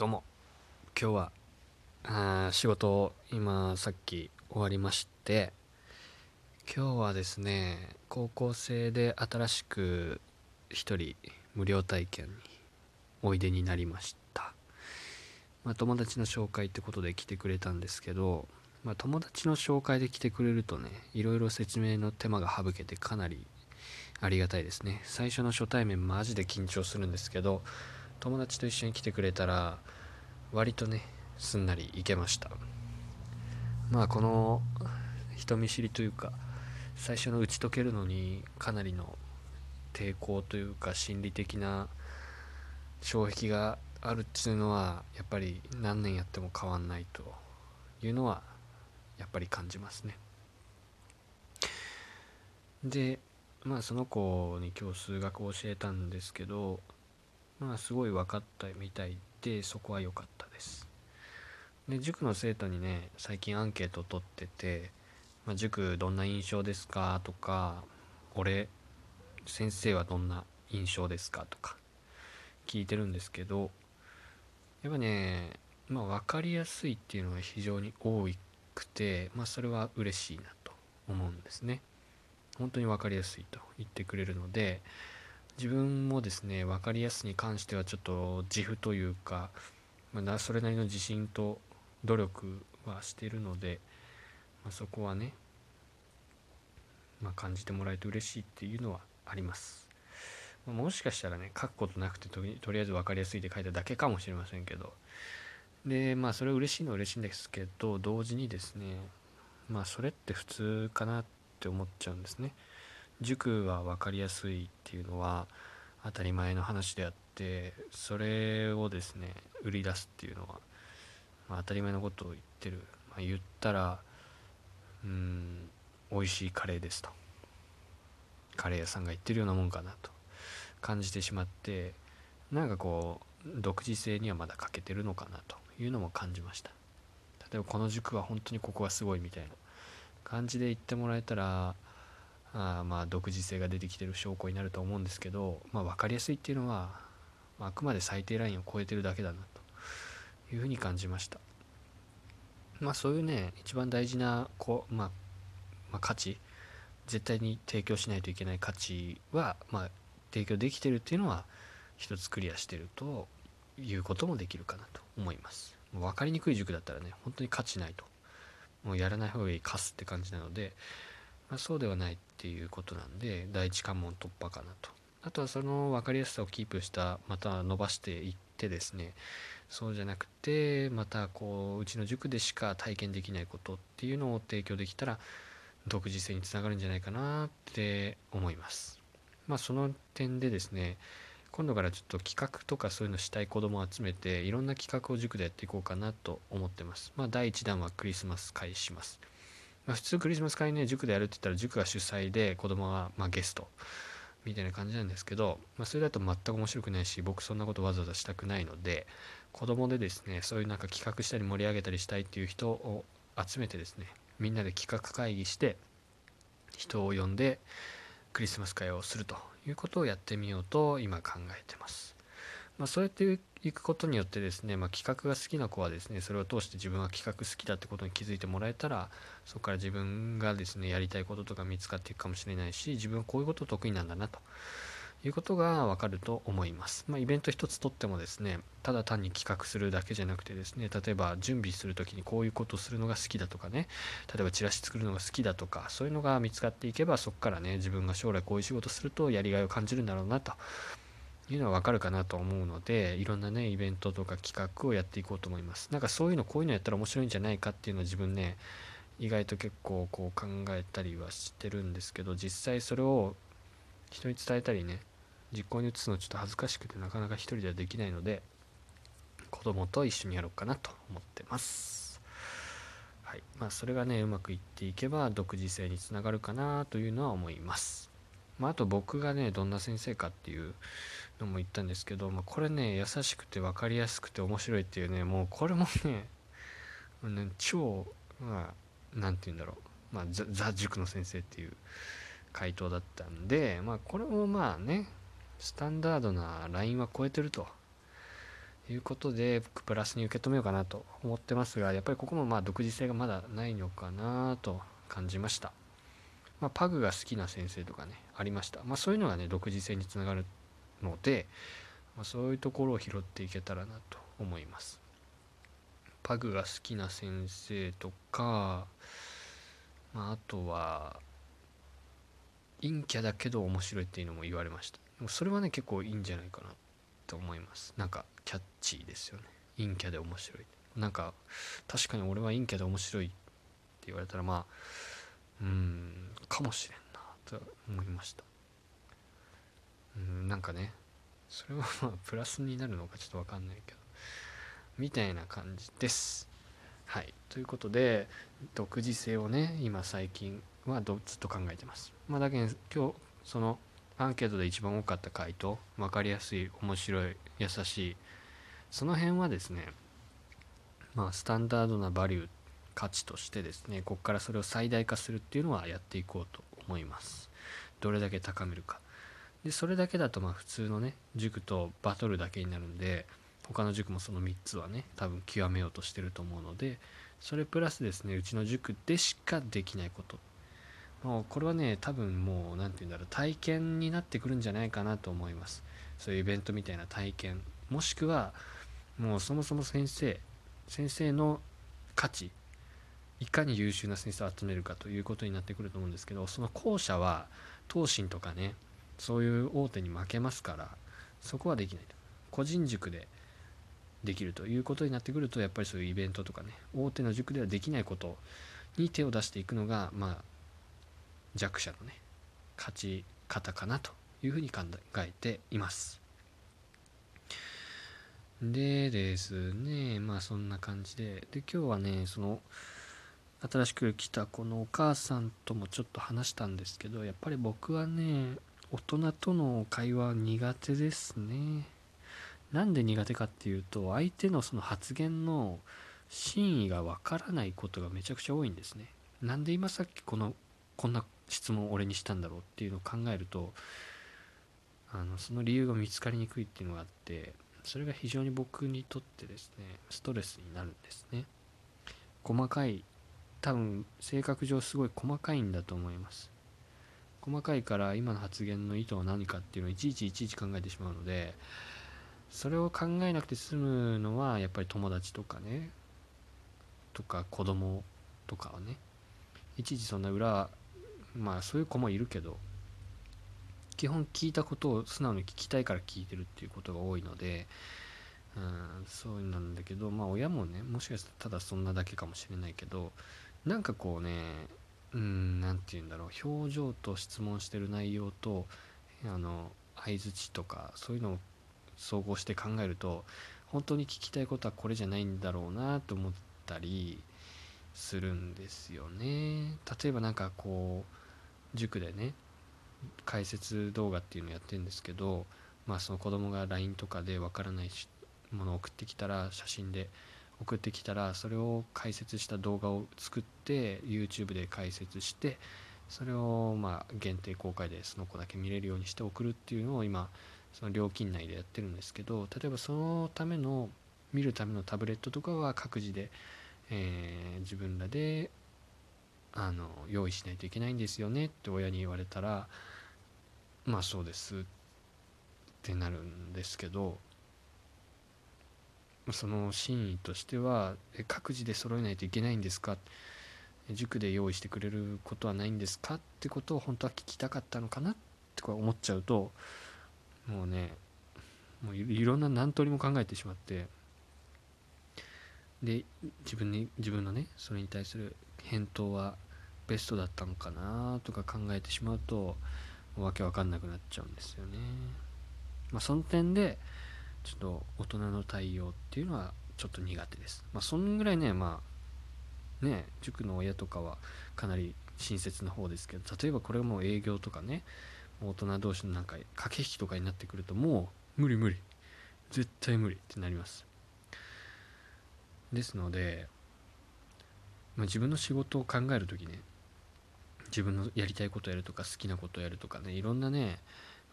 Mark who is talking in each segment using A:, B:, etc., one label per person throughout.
A: どうも。今日はあ仕事を今さっき終わりまして今日はですね高校生で新しく一人無料体験においでになりました、まあ、友達の紹介ってことで来てくれたんですけど、まあ、友達の紹介で来てくれるとねいろいろ説明の手間が省けてかなりありがたいですね。最初の初対面マジで緊張するんですけど友達と一緒に来てくれたら割とねすんなりいけました。まあこの人見知りというか最初の打ち解けるのにかなりの抵抗というか心理的な障壁があるっていうのはやっぱり何年やっても変わんないというのはやっぱり感じますね。でまあその子に今日数学を教えたんですけどまあすごい分かったみたいでそこは良かったです。で塾の生徒にね最近アンケートを取ってて、まあ、塾どんな印象ですか？とか俺先生はどんな印象ですか？とか聞いてるんですけどやっぱねまあ分かりやすいっていうのが非常に多くてまあそれは嬉しいなと思うんですね。本当に分かりやすいと言ってくれるので自分もですね分かりやすに関してはちょっと自負というか、まあ、それなりの自信と努力はしてるので、まあ、そこはね、まあ、感じてもらえて嬉しいっていうのはあります。まもしかしたらね書くことなくてとりあえず分かりやすいって書いただけかもしれませんけどでまあそれは嬉しいのは嬉しいんですけど同時にですねまあそれって普通かなって思っちゃうんですね。塾は分かりやすいっていうのは当たり前の話であってそれをですね売り出すっていうのは、まあ、当たり前のことを言ってる、まあ、言ったらうん美味しいカレーですと。カレー屋さんが言ってるようなもんかなと。感じてしまってなんかこう独自性にはまだ欠けてるのかなと。いうのも感じました。例えばこの塾は本当にここがすごいみたいな。感じで言ってもらえたらあまあ独自性が出てきてる証拠になると思うんですけど、まあ、分かりやすいっていうのは、まあ、あくまで最低ラインを超えてるだけだなというふうに感じました。まあそういうね一番大事なこう、まあ、まあ、価値絶対に提供しないといけない価値は、まあ、提供できてるっていうのは一つクリアしてるということもできるかなと思います。もう分かりにくい塾だったらね本当に価値ないともうやらない方がいい貸すって感じなのでまあ、そうではないっていうことなんで第一関門突破かなと。あとはその分かりやすさをキープしたまた伸ばしていってですね。そうじゃなくてまたこううちの塾でしか体験できないことっていうのを提供できたら独自性につながるんじゃないかなって思います。まあその点でですね今度からちょっと企画とかそういうのしたい子供を集めていろんな企画を塾でやっていこうかなと思ってます。まあ第1弾はクリスマス会します。まあ、普通クリスマス会ね塾でやるって言ったら塾が主催で子供はまゲストみたいな感じなんですけど、まあ、それだと全く面白くないし僕そんなことわざわざしたくないので子供でですねそういうなんか企画したり盛り上げたりしたいっていう人を集めてですねみんなで企画会議して人を呼んでクリスマス会をするということをやってみようと今考えてます。まあ、そうやっていくことによってですね、まあ、企画が好きな子はですねそれを通して自分は企画好きだってことに気づいてもらえたらそこから自分がですねやりたいこととか見つかっていくかもしれないし自分はこういうこと得意なんだなということがわかると思います。まあ、イベント一つとってもですねただ単に企画するだけじゃなくてですね例えば準備する時にこういうことをするのが好きだとかね例えばチラシ作るのが好きだとかそういうのが見つかっていけばそこからね自分が将来こういう仕事するとやりがいを感じるんだろうなというのはわかるかなと思うのでいろんなねイベントとか企画をやっていこうと思います。なんかそういうのこういうのやったら面白いんじゃないかっていうのは自分ね意外と結構こう考えたりはしてるんですけど実際それを人に伝えたりね実行に移すのちょっと恥ずかしくてなかなか一人ではできないので子供と一緒にやろうかなと思ってます。はい。まあそれがねうまくいっていけば独自性につながるかなというのは思います。まあ、あと僕がねどんな先生かっていうのも言ったんですけど、まあ、これね優しくて分かりやすくて面白いっていうねもうこれもね超まあ何て言うんだろう、まあ、ザザ塾の先生っていう回答だったんでまあこれもまあねスタンダードなラインは超えてると。いうことでプラスに受け止めようかなと思ってますがやっぱりここもまあ独自性がまだないのかなと感じました、まあ、パグが好きな先生とかねありました、まあ、そういうのがね独自性につながるので、まあ、そういうところを拾っていけたらなと思います。パグが好きな先生とか、まあ、あとは陰キャだけど面白いっていうのも言われました。でもそれはね結構いいんじゃないかなと思います。なんかキャッチーですよね。陰キャで面白い。なんか確かに俺は陰キャで面白いって言われたらまあうんかもしれんなと思いました。うんなんかねそれはまあ プラスになるのかちょっと分かんないけどみたいな感じです。はい。ということで独自性をね今最近はずっと考えてます。まあだけど今日そのアンケートで一番多かった回答分かりやすい面白い優しいその辺はですねまあスタンダードなバリュー価値としてですねここからそれを最大化するっていうのはやっていこうと思います。どれだけ高めるか。でそれだけだとまあ普通のね塾とバトルだけになるんで他の塾もその3つはね多分極めようとしてると思うのでそれプラスですねうちの塾でしかできないこと。もうこれはね多分もう何て言うんだろう体験になってくるんじゃないかなと思います。そういうイベントみたいな体験。もしくはもうそもそも先生先生の価値いかに優秀な先生を集めるかということになってくると思うんですけどその後者は東進とかねそういう大手に負けますからそこはできないと。個人塾でできるということになってくるとやっぱりそういうイベントとかね大手の塾ではできないことに手を出していくのがまあ弱者のね勝ち方かなというふうに考えています。でですねまあそんな感じで。で今日はねその新しく来たこのお母さんともちょっと話したんですけどやっぱり僕はね大人との会話苦手ですね。なんで苦手かっていうと相手のその発言の真意がわからないことがめちゃくちゃ多いんですね。なんで今さっきこのこんな質問を俺にしたんだろうっていうのを考えるとあのその理由が見つかりにくいっていうのがあってそれが非常に僕にとってですねストレスになるんですね。細かい多分性格上すごい細かいんだと思います。細かいから今の発言の意図は何かっていうのをいちいちいちいち考えてしまうのでそれを考えなくて済むのはやっぱり友達とかねとか子供とかはねいちいちそんな裏まあそういう子もいるけど基本聞いたことを素直に聞きたいから聞いてるっていうことが多いのでうんそうなんだけどまあ親もねもしかしたらただそんなだけかもしれないけどなんかこうねうん何て言うんだろう。表情と質問してる内容とあの相づちとかそういうのを総合して考えると本当に聞きたいことはこれじゃないんだろうなと思ったりするんですよね。例えば何かこう塾でね解説動画っていうのをやってるんですけどまあその子供が LINE とかでわからないものを送ってきたら写真で送ってきたらそれを解説した動画を作って YouTube で解説してそれをまあ限定公開でその子だけ見れるようにして送るっていうのを今その料金内でやってるんですけど例えばそのための見るためのタブレットとかは各自で、えー、自分らであの用意しないといけないんですよねって親に言われたらまあそうですってなるんですけどその真意としては各自で揃えないといけないんですか？塾で用意してくれることはないんですか？ってことを本当は聞きたかったのかな？って思っちゃうともうねもういろんな何通りも考えてしまって。で自分に自分のねそれに対する返答はベストだったのかな？とか考えてしまうとわけわかんなくなっちゃうんですよね。まあ、その点でちょっと大人の対応っていうのはちょっと苦手です。まあ、そんぐらいね、まあ、ね、塾の親とかはかなり親切な方ですけど、例えばこれがもう営業とかね、大人同士のなんか駆け引きとかになってくるともう無理無理。絶対無理ってなります。ですので、まあ、自分の仕事を考える時ね自分のやりたいことやるとか好きなことやるとかねいろんなね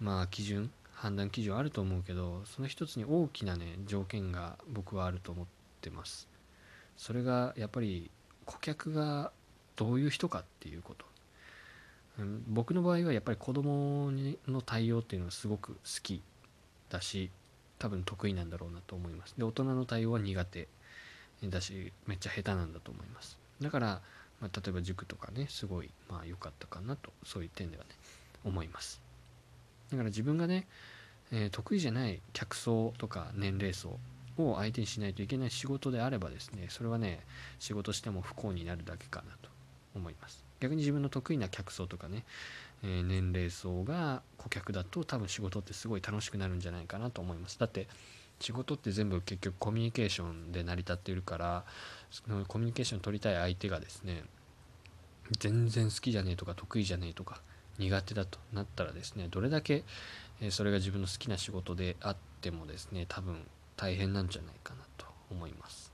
A: まあ基準判断基準あると思うけどその一つに大きなね条件が僕はあると思ってます。それがやっぱり顧客がどういう人かっていうこと。僕の場合はやっぱり子供の対応っていうのはすごく好きだし多分得意なんだろうなと思います。で大人の対応は苦手。だしめっちゃ下手なんだと思います。だから、まあ、例えば塾とかねすごいまあ良かったかなとそういう点ではね思います。だから自分がね、えー、得意じゃない客層とか年齢層を相手にしないといけない仕事であればですねそれはね仕事しても不幸になるだけかなと思います。逆に自分の得意な客層とかね、えー、年齢層が顧客だと多分仕事ってすごい楽しくなるんじゃないかなと思います。だって仕事って全部結局コミュニケーションで成り立っているからそのコミュニケーション取りたい相手がですね全然好きじゃねえとか得意じゃねえとか苦手だとなったらですねどれだけそれが自分の好きな仕事であってもですね多分大変なんじゃないかなと思います。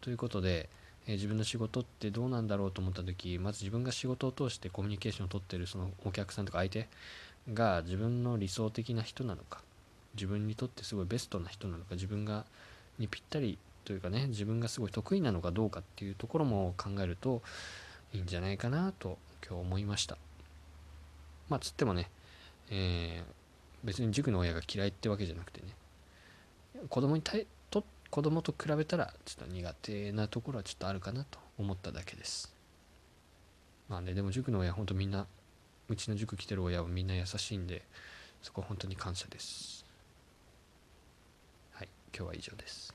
A: ということで、え自分の仕事ってどうなんだろうと思った時まず自分が仕事を通してコミュニケーションをとってるそのお客さんとか相手が自分の理想的な人なのか自分にとってすごいベストな人なのか自分がにぴったりというかね自分がすごい得意なのかどうかっていうところも考えるといいんじゃないかなと今日思いましたまあつってもね、え、別に塾の親が嫌いってわけじゃなくてね。子供に対と子供と比べたらちょっと苦手なところはちょっとあるかなと思っただけです。まあねでも塾の親ほんとみんなうちの塾来てる親はみんな優しいんでそこは本当に感謝です。はい今日は以上です。